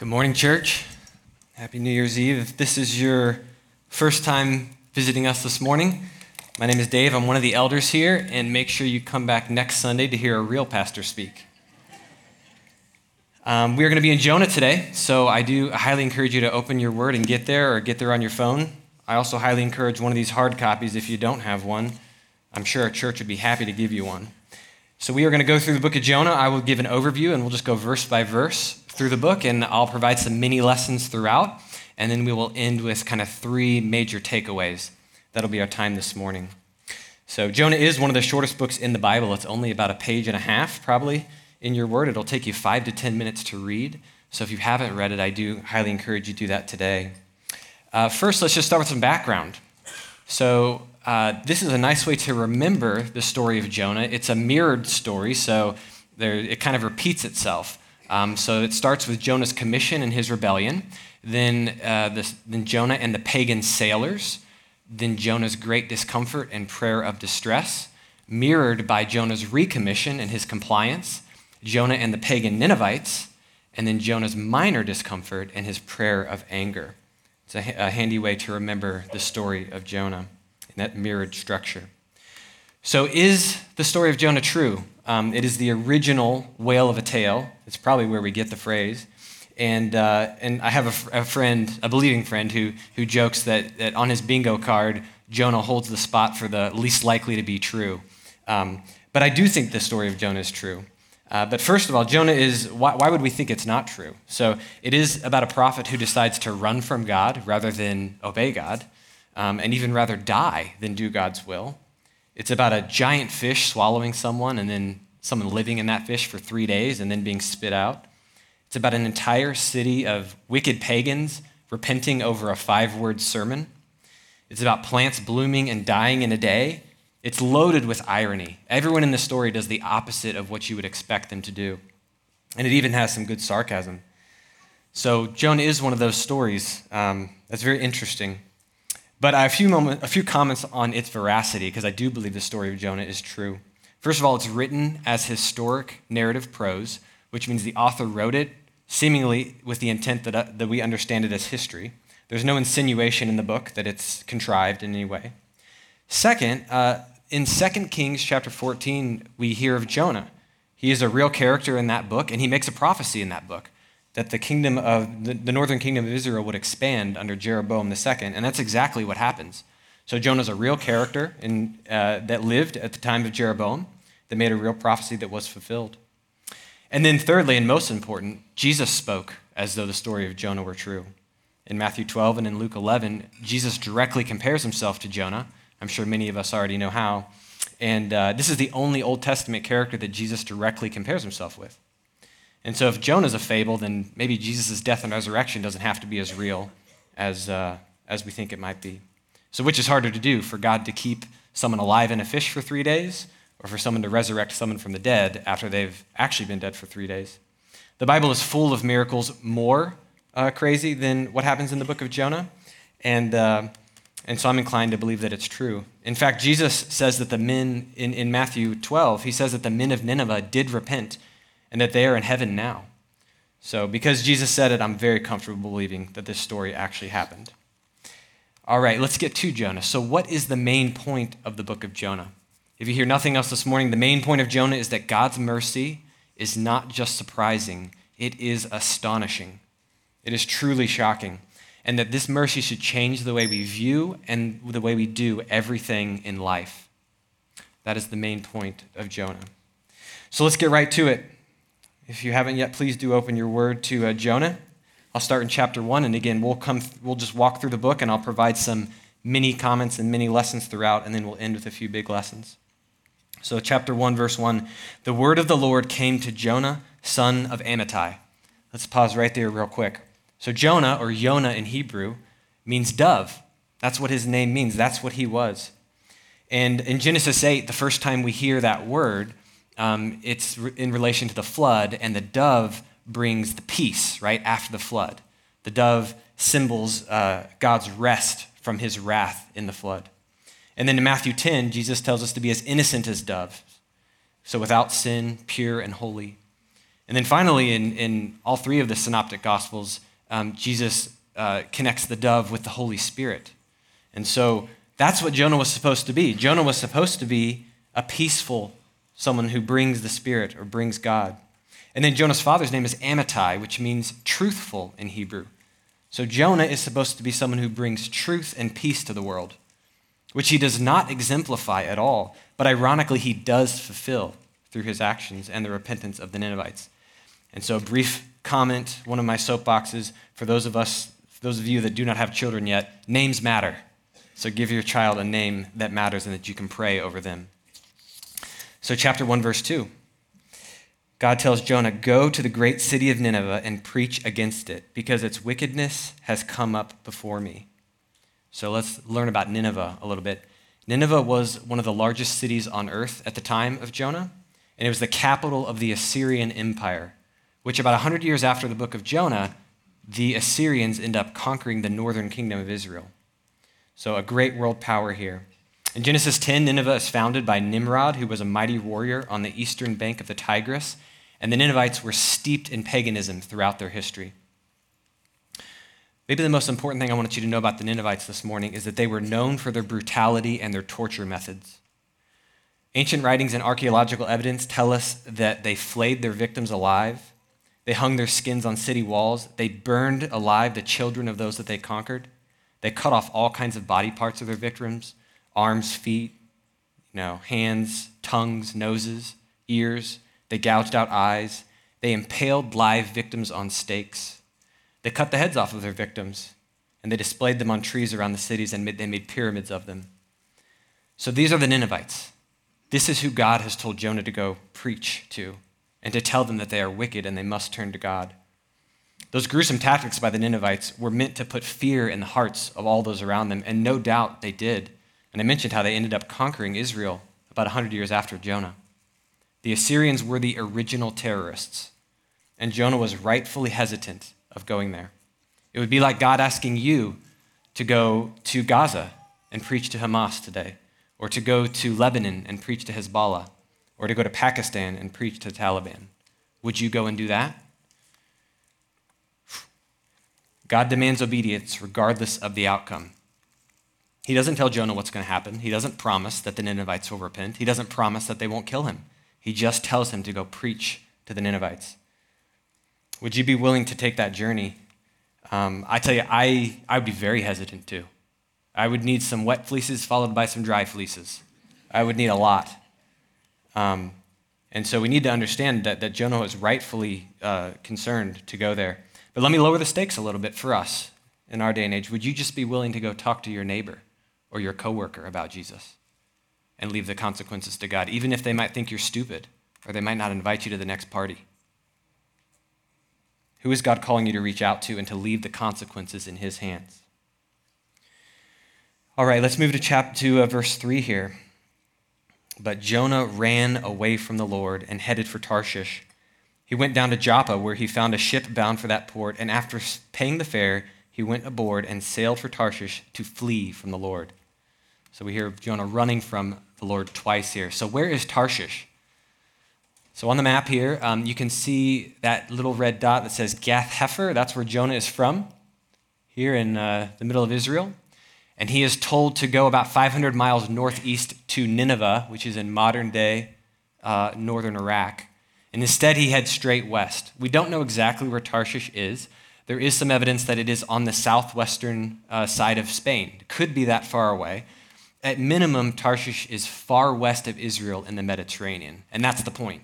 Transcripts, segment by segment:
Good morning, church. Happy New Year's Eve. If this is your first time visiting us this morning, my name is Dave. I'm one of the elders here, and make sure you come back next Sunday to hear a real pastor speak. Um, we are going to be in Jonah today, so I do highly encourage you to open your word and get there or get there on your phone. I also highly encourage one of these hard copies if you don't have one. I'm sure our church would be happy to give you one. So we are going to go through the book of Jonah. I will give an overview, and we'll just go verse by verse through the book, and I'll provide some mini lessons throughout, and then we will end with kind of three major takeaways. That'll be our time this morning. So, Jonah is one of the shortest books in the Bible. It's only about a page and a half, probably, in your word. It'll take you five to 10 minutes to read. So, if you haven't read it, I do highly encourage you to do that today. Uh, first, let's just start with some background. So, uh, this is a nice way to remember the story of Jonah. It's a mirrored story, so there, it kind of repeats itself. Um, so it starts with Jonah's commission and his rebellion, then, uh, the, then Jonah and the pagan sailors, then Jonah's great discomfort and prayer of distress, mirrored by Jonah's recommission and his compliance, Jonah and the pagan Ninevites, and then Jonah's minor discomfort and his prayer of anger. It's a, a handy way to remember the story of Jonah in that mirrored structure. So, is the story of Jonah true? Um, it is the original whale of a tale. It's probably where we get the phrase. And, uh, and I have a, a, friend, a believing friend, who, who jokes that, that on his bingo card, Jonah holds the spot for the least likely to be true. Um, but I do think the story of Jonah is true. Uh, but first of all, Jonah is, why, why, would we think it's not true? So it is about a prophet who decides to run from God rather than obey God, um, and even rather die than do God's will. It's about a giant fish swallowing someone and then someone living in that fish for three days and then being spit out. It's about an entire city of wicked pagans repenting over a five word sermon. It's about plants blooming and dying in a day. It's loaded with irony. Everyone in the story does the opposite of what you would expect them to do. And it even has some good sarcasm. So, Jonah is one of those stories um, that's very interesting. But a few, moment, a few comments on its veracity, because I do believe the story of Jonah is true. First of all, it's written as historic narrative prose, which means the author wrote it seemingly with the intent that, uh, that we understand it as history. There's no insinuation in the book that it's contrived in any way. Second, uh, in 2 Kings chapter 14, we hear of Jonah. He is a real character in that book, and he makes a prophecy in that book that the kingdom of the, the northern kingdom of Israel would expand under Jeroboam II, and that's exactly what happens. So Jonah's a real character in, uh, that lived at the time of Jeroboam, that made a real prophecy that was fulfilled. And then, thirdly, and most important, Jesus spoke as though the story of Jonah were true. In Matthew 12 and in Luke 11, Jesus directly compares himself to Jonah. I'm sure many of us already know how. And uh, this is the only Old Testament character that Jesus directly compares himself with. And so, if Jonah's a fable, then maybe Jesus' death and resurrection doesn't have to be as real as, uh, as we think it might be. So, which is harder to do, for God to keep someone alive in a fish for three days, or for someone to resurrect someone from the dead after they've actually been dead for three days? The Bible is full of miracles more uh, crazy than what happens in the book of Jonah. And, uh, and so I'm inclined to believe that it's true. In fact, Jesus says that the men in, in Matthew 12, he says that the men of Nineveh did repent and that they are in heaven now. So, because Jesus said it, I'm very comfortable believing that this story actually happened. All right, let's get to Jonah. So, what is the main point of the book of Jonah? If you hear nothing else this morning, the main point of Jonah is that God's mercy is not just surprising, it is astonishing. It is truly shocking. And that this mercy should change the way we view and the way we do everything in life. That is the main point of Jonah. So let's get right to it. If you haven't yet, please do open your word to uh, Jonah. I'll start in chapter one, and again, we'll come, we'll just walk through the book, and I'll provide some mini comments and mini lessons throughout, and then we'll end with a few big lessons. So, chapter one, verse one, the word of the Lord came to Jonah, son of Amittai. Let's pause right there, real quick. So, Jonah or Yonah in Hebrew means dove. That's what his name means. That's what he was. And in Genesis 8, the first time we hear that word, um, it's in relation to the flood, and the dove brings the peace, right, after the flood. The dove symbols uh, God's rest from his wrath in the flood. And then in Matthew 10, Jesus tells us to be as innocent as doves, so without sin, pure and holy. And then finally, in, in all three of the synoptic gospels, um, Jesus uh, connects the dove with the Holy Spirit. And so that's what Jonah was supposed to be. Jonah was supposed to be a peaceful someone who brings the Spirit or brings God. And then Jonah's father's name is Amittai, which means truthful in Hebrew. So Jonah is supposed to be someone who brings truth and peace to the world, which he does not exemplify at all, but ironically, he does fulfill through his actions and the repentance of the Ninevites. And so, a brief comment, one of my soapboxes for those of us, those of you that do not have children yet, names matter. So, give your child a name that matters and that you can pray over them. So, chapter 1, verse 2. God tells Jonah, Go to the great city of Nineveh and preach against it, because its wickedness has come up before me. So let's learn about Nineveh a little bit. Nineveh was one of the largest cities on earth at the time of Jonah, and it was the capital of the Assyrian Empire which about 100 years after the book of Jonah, the Assyrians end up conquering the northern kingdom of Israel. So, a great world power here. In Genesis 10, Nineveh is founded by Nimrod, who was a mighty warrior on the eastern bank of the Tigris, and the Ninevites were steeped in paganism throughout their history. Maybe the most important thing I want you to know about the Ninevites this morning is that they were known for their brutality and their torture methods. Ancient writings and archaeological evidence tell us that they flayed their victims alive, they hung their skins on city walls. They burned alive the children of those that they conquered. They cut off all kinds of body parts of their victims arms, feet, you know, hands, tongues, noses, ears. They gouged out eyes. They impaled live victims on stakes. They cut the heads off of their victims and they displayed them on trees around the cities and they made pyramids of them. So these are the Ninevites. This is who God has told Jonah to go preach to and to tell them that they are wicked and they must turn to God. Those gruesome tactics by the Ninevites were meant to put fear in the hearts of all those around them, and no doubt they did. And I mentioned how they ended up conquering Israel about 100 years after Jonah. The Assyrians were the original terrorists, and Jonah was rightfully hesitant of going there. It would be like God asking you to go to Gaza and preach to Hamas today, or to go to Lebanon and preach to Hezbollah or to go to Pakistan and preach to Taliban. Would you go and do that? God demands obedience regardless of the outcome. He doesn't tell Jonah what's going to happen. He doesn't promise that the Ninevites will repent. He doesn't promise that they won't kill him. He just tells him to go preach to the Ninevites. Would you be willing to take that journey? Um, I tell you, I, I would be very hesitant to. I would need some wet fleeces followed by some dry fleeces. I would need a lot. Um, and so we need to understand that, that Jonah was rightfully uh, concerned to go there. But let me lower the stakes a little bit for us in our day and age. Would you just be willing to go talk to your neighbor or your coworker about Jesus and leave the consequences to God, even if they might think you're stupid or they might not invite you to the next party? Who is God calling you to reach out to and to leave the consequences in his hands? All right, let's move to chapter 2, uh, verse 3 here. But Jonah ran away from the Lord and headed for Tarshish. He went down to Joppa, where he found a ship bound for that port, and after paying the fare, he went aboard and sailed for Tarshish to flee from the Lord. So we hear of Jonah running from the Lord twice here. So, where is Tarshish? So, on the map here, um, you can see that little red dot that says Gath Hepher. That's where Jonah is from, here in uh, the middle of Israel and he is told to go about 500 miles northeast to Nineveh, which is in modern day uh, northern Iraq. And instead, he heads straight west. We don't know exactly where Tarshish is. There is some evidence that it is on the southwestern uh, side of Spain. It could be that far away. At minimum, Tarshish is far west of Israel in the Mediterranean. And that's the point.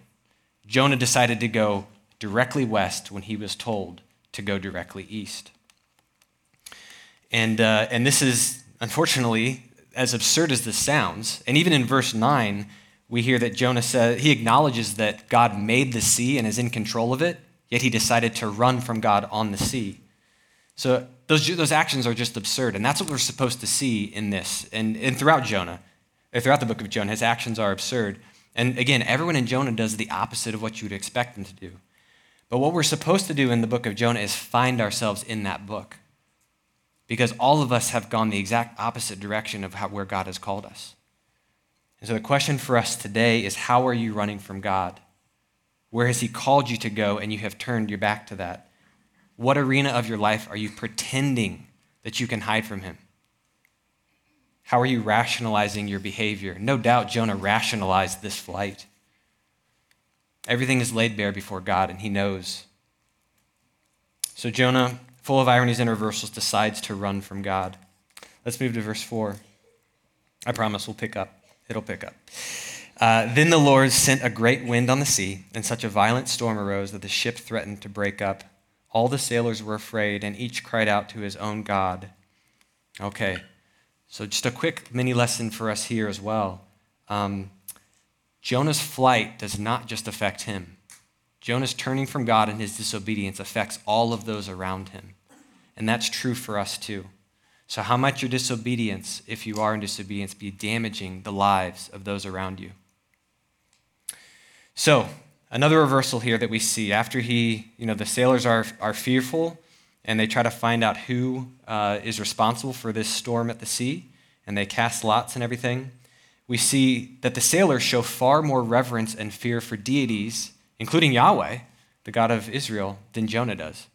Jonah decided to go directly west when he was told to go directly east. And, uh, and this is unfortunately, as absurd as this sounds, and even in verse 9, we hear that Jonah says, he acknowledges that God made the sea and is in control of it, yet he decided to run from God on the sea. So those, those actions are just absurd, and that's what we're supposed to see in this. And, and throughout Jonah, throughout the book of Jonah, his actions are absurd. And again, everyone in Jonah does the opposite of what you would expect them to do. But what we're supposed to do in the book of Jonah is find ourselves in that book because all of us have gone the exact opposite direction of how, where God has called us. And so the question for us today is how are you running from God? Where has He called you to go and you have turned your back to that? What arena of your life are you pretending that you can hide from Him? How are you rationalizing your behavior? No doubt Jonah rationalized this flight. Everything is laid bare before God, and He knows. So Jonah, full of ironies and reversals, decides to run from God. Let's move to verse 4. I promise we'll pick up. It'll pick up. Uh, then the Lord sent a great wind on the sea, and such a violent storm arose that the ship threatened to break up. All the sailors were afraid, and each cried out to his own God. Okay, so just a quick mini lesson for us here as well. Um, Jonah's flight does not just affect him. Jonah's turning from God and his disobedience affects all of those around him. And that's true for us too. So, how might your disobedience, if you are in disobedience, be damaging the lives of those around you? So, another reversal here that we see after he, you know, the sailors are, are fearful and they try to find out who uh, is responsible for this storm at the sea, and they cast lots and everything. We see that the sailors show far more reverence and fear for deities, including Yahweh, the God of Israel, than Jonah does.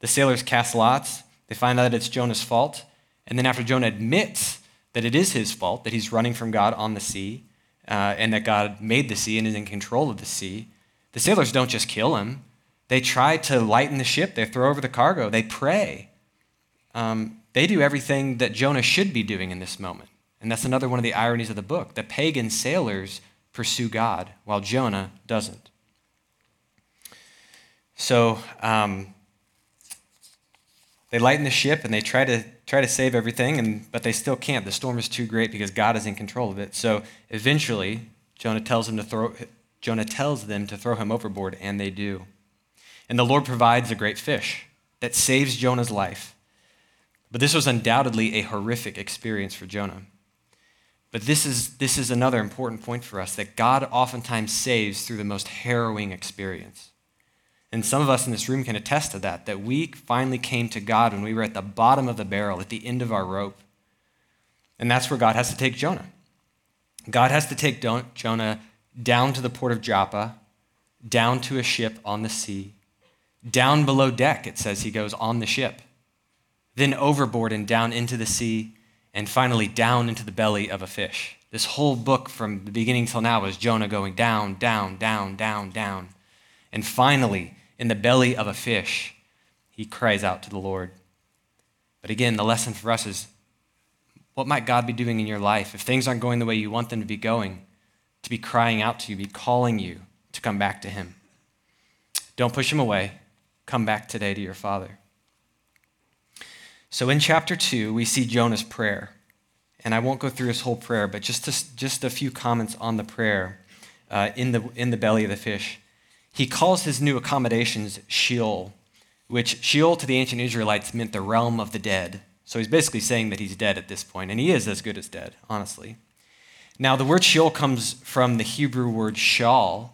The sailors cast lots, they find out that it's Jonah's fault, and then after Jonah admits that it is his fault, that he's running from God on the sea, uh, and that God made the sea and is in control of the sea, the sailors don't just kill him. They try to lighten the ship, they throw over the cargo, they pray. Um, they do everything that Jonah should be doing in this moment. And that's another one of the ironies of the book. The pagan sailors pursue God, while Jonah doesn't. So um, they lighten the ship and they try to try to save everything, and, but they still can't. The storm is too great because God is in control of it. So eventually, Jonah tells them to throw, Jonah tells them to throw him overboard, and they do. And the Lord provides a great fish that saves Jonah's life. But this was undoubtedly a horrific experience for Jonah. But this is, this is another important point for us that God oftentimes saves through the most harrowing experience. And some of us in this room can attest to that, that we finally came to God when we were at the bottom of the barrel, at the end of our rope. And that's where God has to take Jonah. God has to take Jonah down to the port of Joppa, down to a ship on the sea, down below deck, it says he goes on the ship, then overboard and down into the sea, and finally down into the belly of a fish. This whole book from the beginning till now is Jonah going down, down, down, down, down. And finally, in the belly of a fish, he cries out to the Lord. But again, the lesson for us is what might God be doing in your life if things aren't going the way you want them to be going? To be crying out to you, be calling you to come back to Him. Don't push Him away. Come back today to your Father. So in chapter 2, we see Jonah's prayer. And I won't go through his whole prayer, but just, to, just a few comments on the prayer uh, in, the, in the belly of the fish he calls his new accommodations Sheol, which Sheol to the ancient Israelites meant the realm of the dead. So he's basically saying that he's dead at this point, and he is as good as dead, honestly. Now, the word Sheol comes from the Hebrew word Sha'al,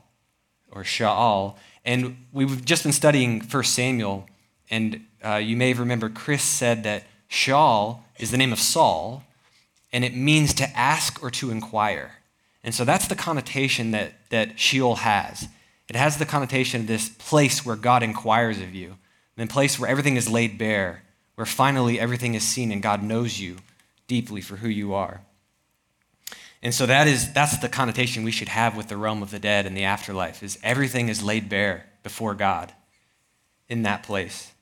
or Sha'al, and we've just been studying 1 Samuel, and uh, you may remember Chris said that Sha'al is the name of Saul, and it means to ask or to inquire. And so that's the connotation that, that Sheol has. It has the connotation of this place where God inquires of you, a place where everything is laid bare, where finally everything is seen and God knows you deeply for who you are. And so that is that's the connotation we should have with the realm of the dead and the afterlife is everything is laid bare before God in that place.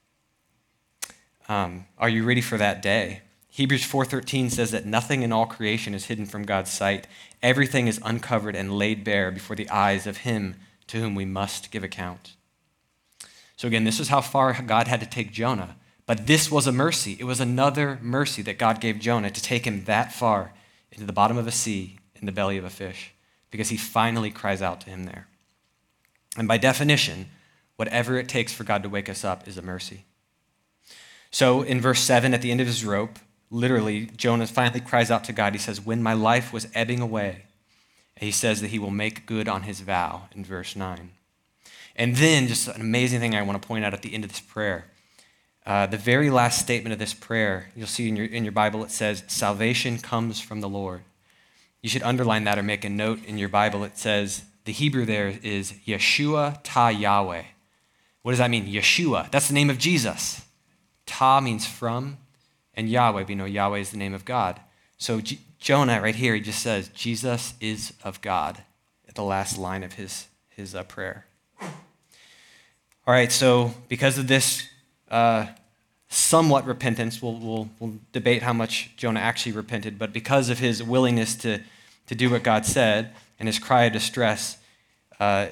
Um, are you ready for that day? Hebrews 4:13 says that nothing in all creation is hidden from God's sight. Everything is uncovered and laid bare before the eyes of him to whom we must give account. So, again, this is how far God had to take Jonah. But this was a mercy. It was another mercy that God gave Jonah to take him that far into the bottom of a sea in the belly of a fish because he finally cries out to him there. And by definition, whatever it takes for God to wake us up is a mercy. So in verse 7, at the end of his rope, literally, Jonah finally cries out to God. He says, When my life was ebbing away, he says that he will make good on his vow in verse 9. And then, just an amazing thing I want to point out at the end of this prayer. Uh, the very last statement of this prayer, you'll see in your, in your Bible, it says, Salvation comes from the Lord. You should underline that or make a note in your Bible. It says, the Hebrew there is Yeshua Ta Yahweh. What does that mean? Yeshua. That's the name of Jesus. Ta means from, and Yahweh, we know Yahweh is the name of God. So Jonah, right here, he just says, Jesus is of God at the last line of his, his uh, prayer. All right, so because of this uh, somewhat repentance, we'll, we'll, we'll debate how much Jonah actually repented, but because of his willingness to, to do what God said and his cry of distress, uh,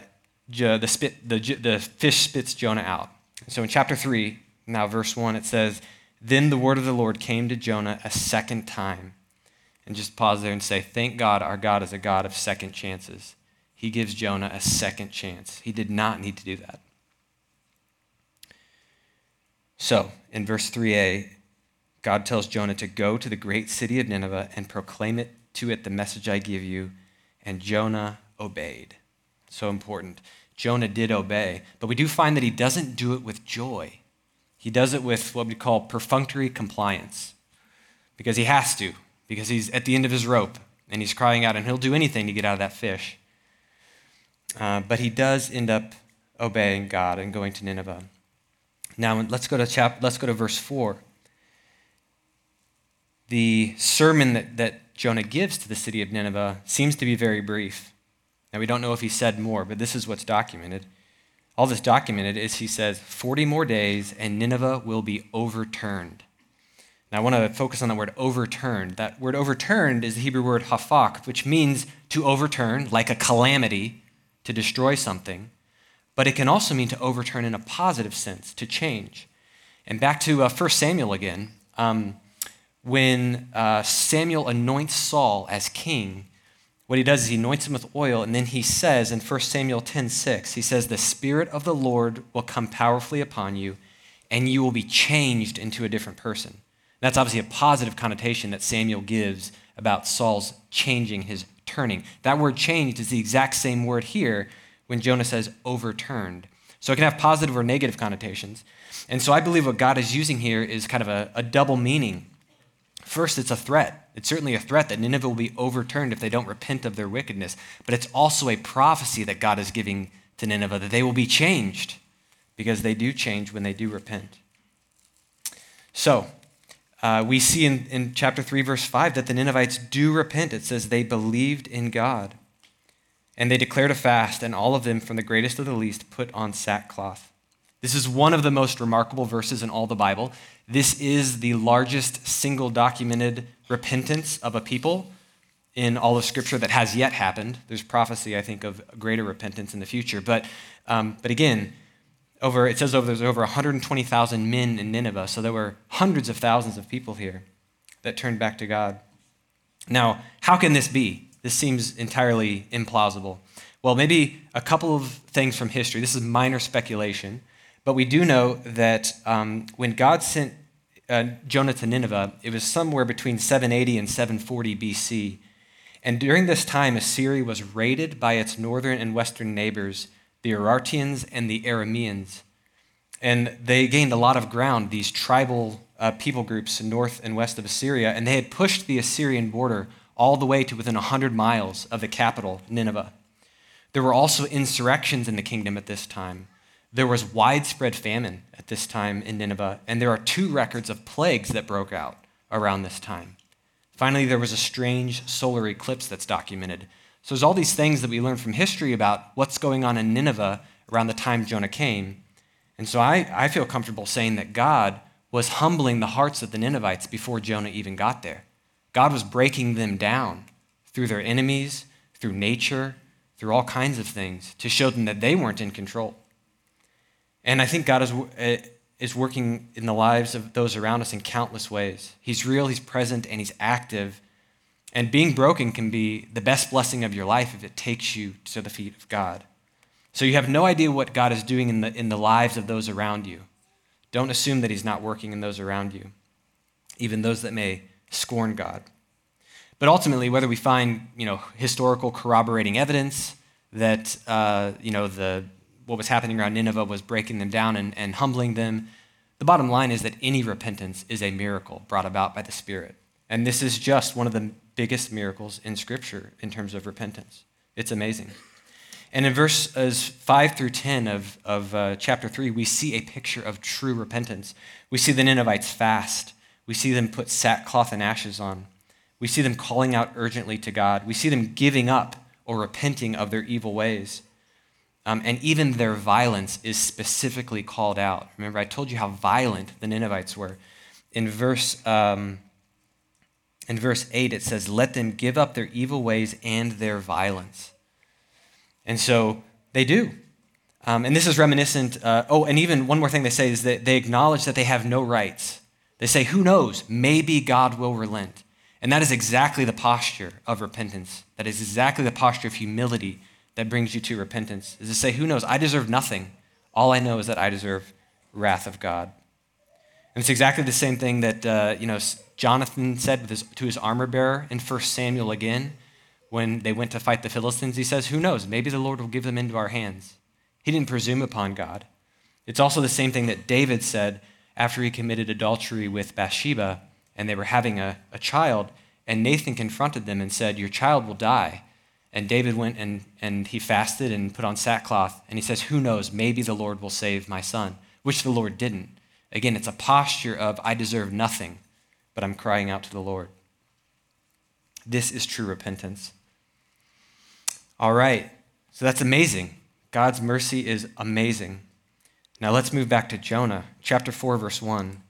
the, spit, the, the fish spits Jonah out. So in chapter 3, now verse 1, it says, Then the word of the Lord came to Jonah a second time. And just pause there and say, Thank God our God is a God of second chances. He gives Jonah a second chance. He did not need to do that. So, in verse 3a, God tells Jonah to go to the great city of Nineveh and proclaim it to it the message I give you. And Jonah obeyed. So important. Jonah did obey, but we do find that he doesn't do it with joy. He does it with what we call perfunctory compliance because he has to, because he's at the end of his rope and he's crying out, and he'll do anything to get out of that fish. Uh, but he does end up obeying God and going to Nineveh. Now let's go to chap- let's go to verse 4. The sermon that, that Jonah gives to the city of Nineveh seems to be very brief. Now, we don't know if he said more, but this is what's documented. All this documented is he says, 40 more days and Nineveh will be overturned. Now, I want to focus on the word overturned. That word overturned is the Hebrew word hafak, which means to overturn, like a calamity, to destroy something. But it can also mean to overturn in a positive sense, to change. And back to uh, 1 Samuel again. Um, when uh, Samuel anoints Saul as king, what he does is he anoints him with oil, and then he says in 1 Samuel 10 6, he says, The Spirit of the Lord will come powerfully upon you, and you will be changed into a different person. That's obviously a positive connotation that Samuel gives about Saul's changing, his turning. That word changed is the exact same word here when Jonah says overturned. So it can have positive or negative connotations. And so I believe what God is using here is kind of a, a double meaning. First, it's a threat. It's certainly a threat that Nineveh will be overturned if they don't repent of their wickedness. But it's also a prophecy that God is giving to Nineveh that they will be changed because they do change when they do repent. So, uh, we see in, in chapter 3, verse 5, that the Ninevites do repent. It says they believed in God. And they declared a fast, and all of them, from the greatest to the least, put on sackcloth. This is one of the most remarkable verses in all the Bible. This is the largest single documented repentance of a people in all of Scripture that has yet happened. There's prophecy, I think, of greater repentance in the future. But, um, but again, over, it says over, there's over 120,000 men in Nineveh, so there were hundreds of thousands of people here that turned back to God. Now, how can this be? This seems entirely implausible. Well, maybe a couple of things from history. This is minor speculation, but we do know that um, when God sent uh, Jonah to Nineveh, it was somewhere between 780 and 740 BC. And during this time, Assyria was raided by its northern and western neighbors, the Urartians and the Arameans. And they gained a lot of ground, these tribal uh, people groups north and west of Assyria, and they had pushed the Assyrian border all the way to within 100 miles of the capital, Nineveh. There were also insurrections in the kingdom at this time. There was widespread famine at this time in Nineveh, and there are two records of plagues that broke out around this time. Finally, there was a strange solar eclipse that's documented. So there's all these things that we learn from history about what's going on in Nineveh around the time Jonah came. And so I, I feel comfortable saying that God was humbling the hearts of the Ninevites before Jonah even got there. God was breaking them down through their enemies, through nature, through all kinds of things to show them that they weren't in control. And I think God is, uh, is working in the lives of those around us in countless ways. He's real, He's present, and He's active. And being broken can be the best blessing of your life if it takes you to the feet of God. So you have no idea what God is doing in the, in the lives of those around you. Don't assume that He's not working in those around you, even those that may scorn God. But ultimately, whether we find you know, historical corroborating evidence that uh, you know, the, what was happening around Nineveh was breaking them down and, and humbling them, the bottom line is that any repentance is a miracle brought about by the Spirit. And this is just one of the biggest miracles in Scripture in terms of repentance. It's amazing. And in verses 5 through 10 of, of uh, chapter 3, we see a picture of true repentance. We see the Ninevites fast. We see them put sackcloth and ashes on. We see them calling out urgently to God. We see them giving up or repenting of their evil ways. Um, and even their violence is specifically called out. Remember, I told you how violent the Ninevites were. In verse, um, in verse 8, it says, Let them give up their evil ways and their violence. And so they do. Um, and this is reminiscent. Uh, oh, and even one more thing they say is that they acknowledge that they have no rights. They say, Who knows? Maybe God will relent. And that is exactly the posture of repentance. That is exactly the posture of humility that brings you to repentance. Is to say, Who knows? I deserve nothing. All I know is that I deserve wrath of God. And it's exactly the same thing that uh, you know Jonathan said his, to his armor bearer in 1 Samuel again when they went to fight the Philistines. He says, Who knows? Maybe the Lord will give them into our hands. He didn't presume upon God. It's also the same thing that David said after he committed adultery with Bathsheba and they were having a, a child. And Nathan confronted them and said, Your child will die. And David went and, and he fasted and put on sackcloth. And he says, Who knows? Maybe the Lord will save my son, which the Lord didn't. Again, it's a posture of, I deserve nothing, but I'm crying out to the Lord. This is true repentance. All right, so that's amazing. God's mercy is amazing. Now let's move back to Jonah, chapter 4, verse 1.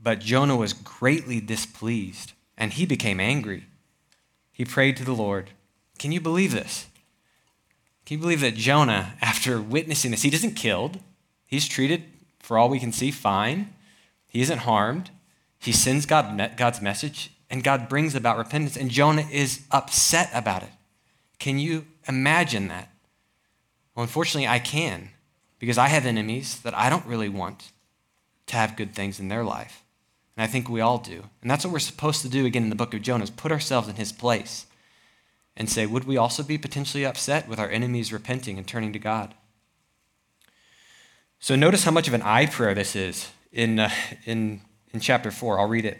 But Jonah was greatly displeased, and he became angry. He prayed to the Lord. Can you believe this? Can you believe that Jonah, after witnessing this, he isn't killed, he's treated, for all we can see, fine. He isn't harmed. He sends God, God's message, and God brings about repentance, and Jonah is upset about it. Can you imagine that? Well, unfortunately, I can, because I have enemies that I don't really want to have good things in their life. And I think we all do. And that's what we're supposed to do again in the book of Jonah, is put ourselves in his place and say, would we also be potentially upset with our enemies repenting and turning to God? So notice how much of an I prayer this is in, uh, in, in chapter 4. I'll read it.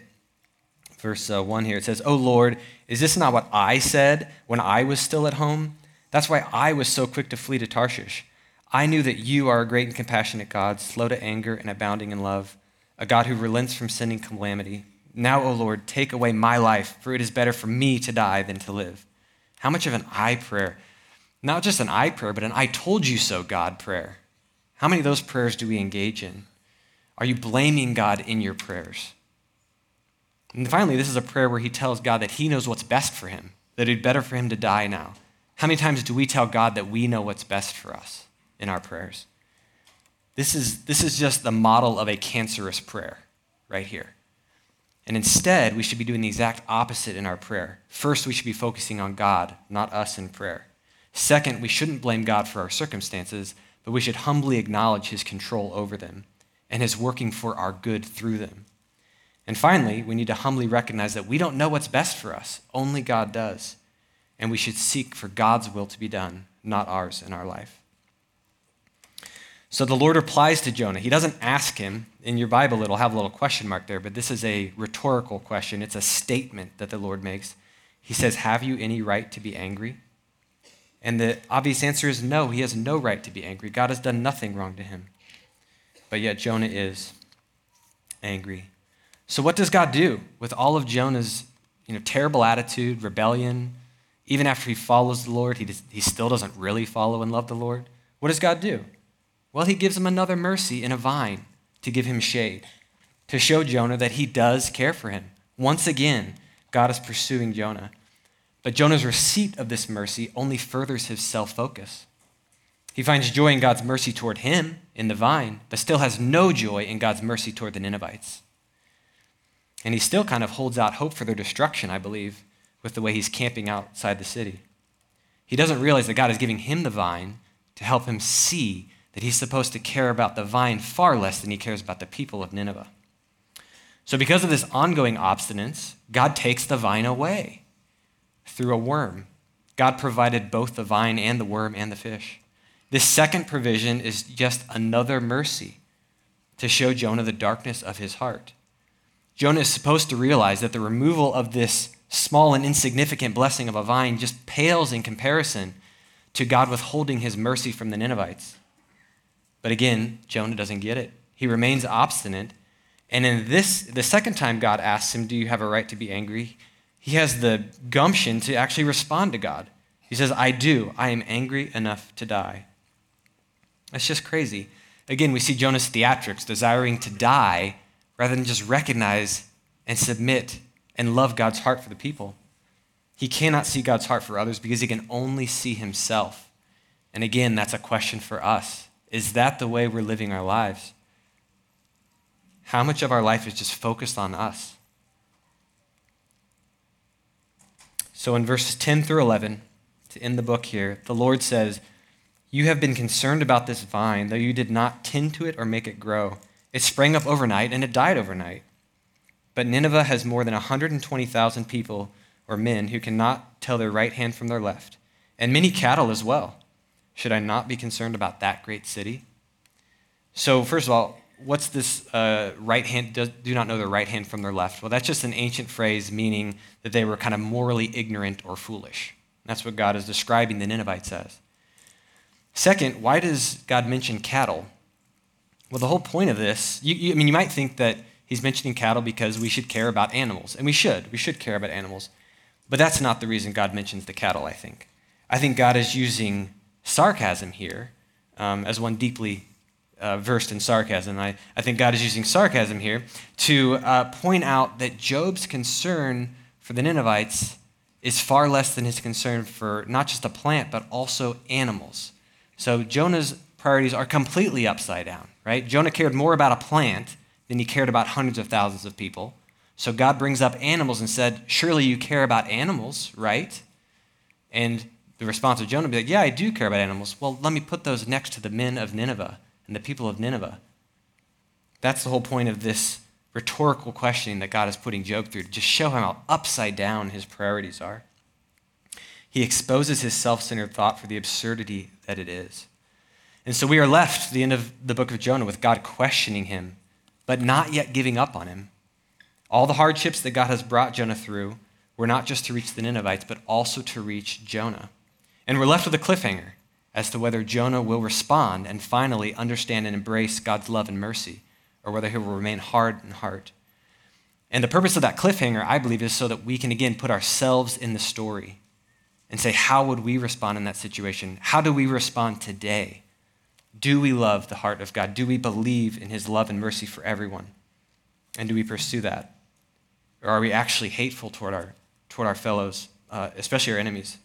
Verse uh, 1 here. It says, Oh Lord, is this not what I said when I was still at home? That's why I was so quick to flee to Tarshish. I knew that you are a great and compassionate God, slow to anger and abounding in love, a God who relents from sending calamity. Now, O Lord, take away my life, for it is better for me to die than to live. How much of an I prayer? Not just an I prayer, but an I told you so God prayer. How many of those prayers do we engage in? Are you blaming God in your prayers? And finally, this is a prayer where he tells God that he knows what's best for him, that it'd be better for him to die now. How many times do we tell God that we know what's best for us in our prayers? This is, this is just the model of a cancerous prayer right here. And instead, we should be doing the exact opposite in our prayer. First, we should be focusing on God, not us in prayer. Second, we shouldn't blame God for our circumstances, but we should humbly acknowledge his control over them and his working for our good through them. And finally, we need to humbly recognize that we don't know what's best for us, only God does. And we should seek for God's will to be done, not ours in our life. So the Lord replies to Jonah. He doesn't ask him. In your Bible, it'll have a little question mark there, but this is a rhetorical question. It's a statement that the Lord makes. He says, Have you any right to be angry? And the obvious answer is no, he has no right to be angry. God has done nothing wrong to him. But yet Jonah is angry. So what does God do with all of Jonah's you know, terrible attitude, rebellion? Even after he follows the Lord, he, he still doesn't really follow and love the Lord. What does God do? Well, he gives him another mercy in a vine to give him shade, to show Jonah that he does care for him. Once again, God is pursuing Jonah. But Jonah's receipt of this mercy only furthers his self focus. He finds joy in God's mercy toward him in the vine, but still has no joy in God's mercy toward the Ninevites. And he still kind of holds out hope for their destruction, I believe, with the way he's camping outside the city. He doesn't realize that God is giving him the vine to help him see that he's supposed to care about the vine far less than he cares about the people of Nineveh. So, because of this ongoing obstinance, God takes the vine away through a worm. God provided both the vine and the worm and the fish. This second provision is just another mercy to show Jonah the darkness of his heart. Jonah is supposed to realize that the removal of this small and insignificant blessing of a vine just pales in comparison to God withholding his mercy from the Ninevites. But again, Jonah doesn't get it. He remains obstinate. And in this, the second time God asks him, Do you have a right to be angry? He has the gumption to actually respond to God. He says, I do. I am angry enough to die. That's just crazy. Again, we see Jonah's theatrics, desiring to die rather than just recognize and submit and love God's heart for the people. He cannot see God's heart for others because he can only see himself. And again, that's a question for us. Is that the way we're living our lives? How much of our life is just focused on us? So in verses 10 through 11, to end the book here, the Lord says, You have been concerned about this vine, though you did not tend to it or make it grow. It sprang up overnight and it died overnight. But Nineveh has more than 120,000 people or men who cannot tell their right hand from their left, and many cattle as well. Should I not be concerned about that great city? So, first of all, what's this uh, right hand, do, do not know their right hand from their left? Well, that's just an ancient phrase meaning that they were kind of morally ignorant or foolish. That's what God is describing the Ninevites as. Second, why does God mention cattle? Well, the whole point of this, you, you, I mean, you might think that he's mentioning cattle because we should care about animals, and we should. We should care about animals. But that's not the reason God mentions the cattle, I think. I think God is using sarcasm here, um, as one deeply uh, versed in sarcasm. I, I think God is using sarcasm here to uh, point out that Job's concern for the Ninevites is far less than his concern for not just a plant, but also animals. So Jonah's priorities are completely upside down, right? Jonah cared more about a plant than he cared about hundreds of thousands of people. So God brings up animals and said, Surely you care about animals, right? And the response of Jonah would be like, Yeah, I do care about animals. Well, let me put those next to the men of Nineveh and the people of Nineveh. That's the whole point of this rhetorical questioning that God is putting Job through to just show him how upside down his priorities are. He exposes his self centered thought for the absurdity that it is. And so we are left, the end of the book of Jonah, with God questioning him, but not yet giving up on him. All the hardships that God has brought Jonah through were not just to reach the Ninevites, but also to reach Jonah. And we're left with a cliffhanger as to whether Jonah will respond and finally understand and embrace God's love and mercy, or whether he will remain hard in heart. And the purpose of that cliffhanger, I believe, is so that we can again put ourselves in the story and say, how would we respond in that situation? How do we respond today? Do we love the heart of God? Do we believe in his love and mercy for everyone? And do we pursue that? Or are we actually hateful toward our, toward our fellows, uh, especially our enemies?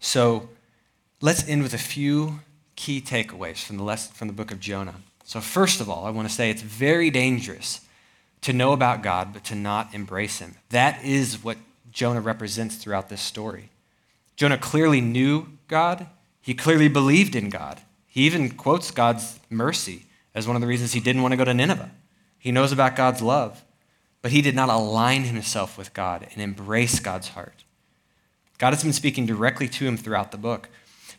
So let's end with a few key takeaways from the, lesson, from the book of Jonah. So, first of all, I want to say it's very dangerous to know about God, but to not embrace him. That is what Jonah represents throughout this story. Jonah clearly knew God, he clearly believed in God. He even quotes God's mercy as one of the reasons he didn't want to go to Nineveh. He knows about God's love but he did not align himself with God and embrace God's heart. God has been speaking directly to him throughout the book.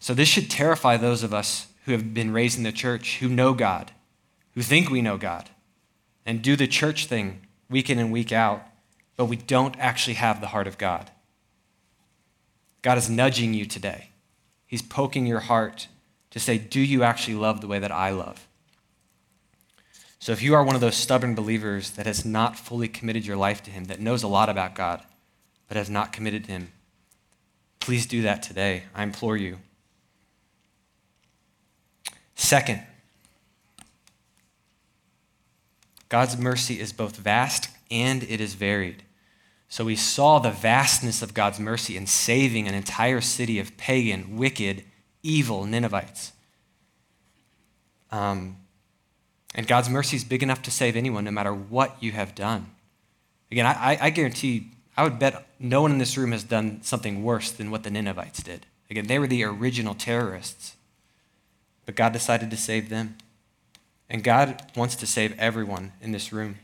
So this should terrify those of us who have been raised in the church, who know God, who think we know God, and do the church thing week in and week out, but we don't actually have the heart of God. God is nudging you today. He's poking your heart to say, Do you actually love the way that I love? So if you are one of those stubborn believers that has not fully committed your life to Him, that knows a lot about God, but has not committed to Him, please do that today. I implore you. Second, God's mercy is both vast and it is varied. So we saw the vastness of God's mercy in saving an entire city of pagan, wicked, evil Ninevites. Um, and God's mercy is big enough to save anyone, no matter what you have done. Again, I, I guarantee, I would bet no one in this room has done something worse than what the Ninevites did. Again, they were the original terrorists. But God decided to save them. And God wants to save everyone in this room.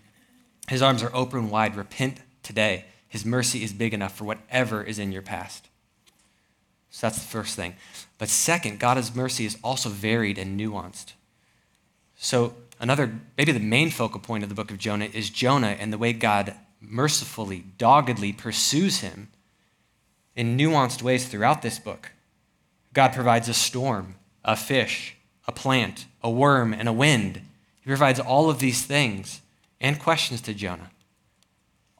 His arms are open wide. Repent today. His mercy is big enough for whatever is in your past. So that's the first thing. But second, God's mercy is also varied and nuanced. So another, maybe the main focal point of the book of Jonah is Jonah and the way God mercifully, doggedly pursues him in nuanced ways throughout this book. God provides a storm, a fish, a plant, a worm, and a wind. He provides all of these things and questions to Jonah,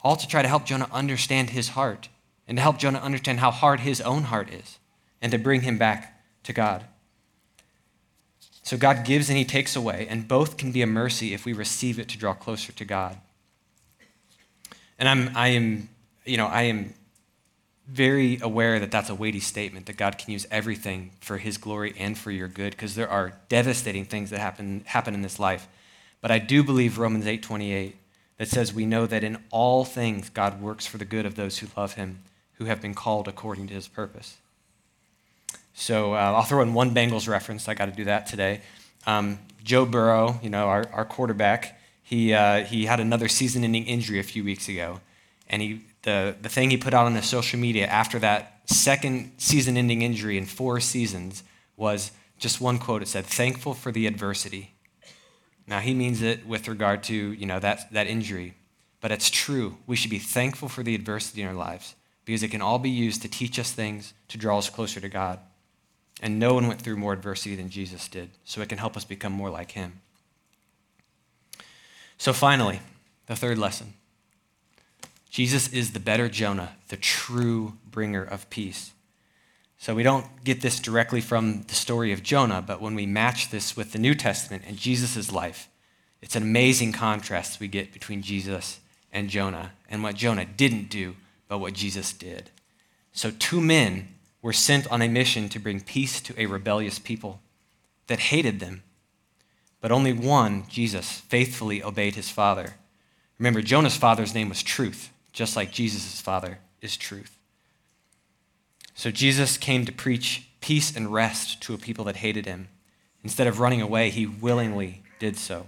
all to try to help Jonah understand his heart and to help Jonah understand how hard his own heart is and to bring him back to God. So God gives and he takes away, and both can be a mercy if we receive it to draw closer to God. And I'm, I am, you know, I am very aware that that's a weighty statement that God can use everything for his glory and for your good because there are devastating things that happen happen in this life. But I do believe Romans 8:28 that says we know that in all things God works for the good of those who love him, who have been called according to his purpose. So uh, I'll throw in one Bengals reference. I got to do that today. Um, Joe Burrow, you know, our, our quarterback, he, uh, he had another season ending injury a few weeks ago. And he, the, the thing he put out on his social media after that second season ending injury in four seasons was just one quote. It said, Thankful for the adversity. Now, he means it with regard to, you know, that, that injury. But it's true. We should be thankful for the adversity in our lives because it can all be used to teach us things, to draw us closer to God. And no one went through more adversity than Jesus did, so it can help us become more like him. So, finally, the third lesson Jesus is the better Jonah, the true bringer of peace. So, we don't get this directly from the story of Jonah, but when we match this with the New Testament and Jesus' life, it's an amazing contrast we get between Jesus and Jonah and what Jonah didn't do, but what Jesus did. So, two men were sent on a mission to bring peace to a rebellious people that hated them. But only one, Jesus, faithfully obeyed his father. Remember, Jonah's father's name was Truth, just like Jesus' father is Truth. So Jesus came to preach peace and rest to a people that hated him. Instead of running away, he willingly did so.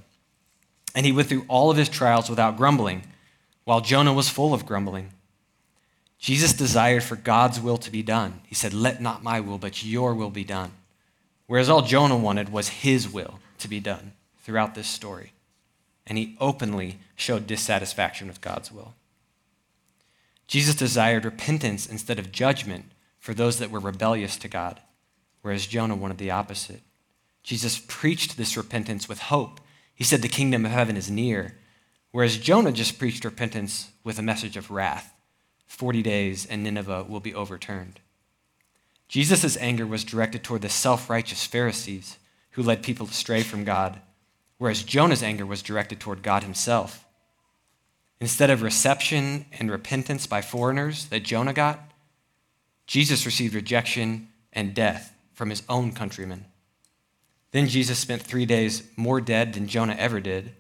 And he went through all of his trials without grumbling, while Jonah was full of grumbling. Jesus desired for God's will to be done. He said, Let not my will, but your will be done. Whereas all Jonah wanted was his will to be done throughout this story. And he openly showed dissatisfaction with God's will. Jesus desired repentance instead of judgment for those that were rebellious to God, whereas Jonah wanted the opposite. Jesus preached this repentance with hope. He said the kingdom of heaven is near, whereas Jonah just preached repentance with a message of wrath. 40 days and Nineveh will be overturned. Jesus' anger was directed toward the self righteous Pharisees who led people astray from God, whereas Jonah's anger was directed toward God himself. Instead of reception and repentance by foreigners that Jonah got, Jesus received rejection and death from his own countrymen. Then Jesus spent three days more dead than Jonah ever did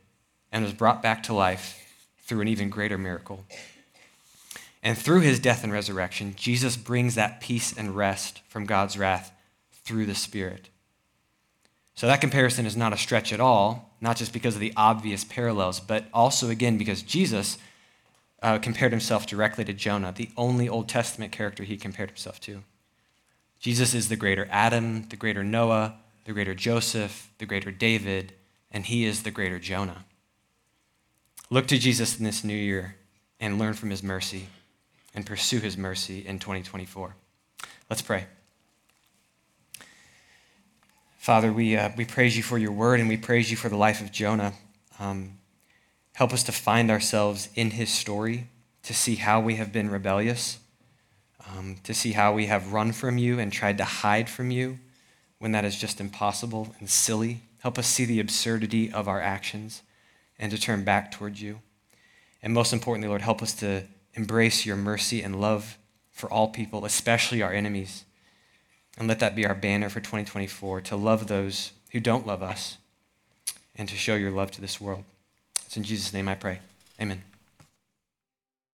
and was brought back to life through an even greater miracle. And through his death and resurrection, Jesus brings that peace and rest from God's wrath through the Spirit. So that comparison is not a stretch at all, not just because of the obvious parallels, but also, again, because Jesus uh, compared himself directly to Jonah, the only Old Testament character he compared himself to. Jesus is the greater Adam, the greater Noah, the greater Joseph, the greater David, and he is the greater Jonah. Look to Jesus in this new year and learn from his mercy and pursue his mercy in 2024. Let's pray. Father, we, uh, we praise you for your word and we praise you for the life of Jonah. Um, help us to find ourselves in his story, to see how we have been rebellious, um, to see how we have run from you and tried to hide from you when that is just impossible and silly. Help us see the absurdity of our actions and to turn back towards you. And most importantly, Lord, help us to embrace your mercy and love for all people, especially our enemies. And let that be our banner for 2024 to love those who don't love us and to show your love to this world. It's in Jesus' name I pray. Amen.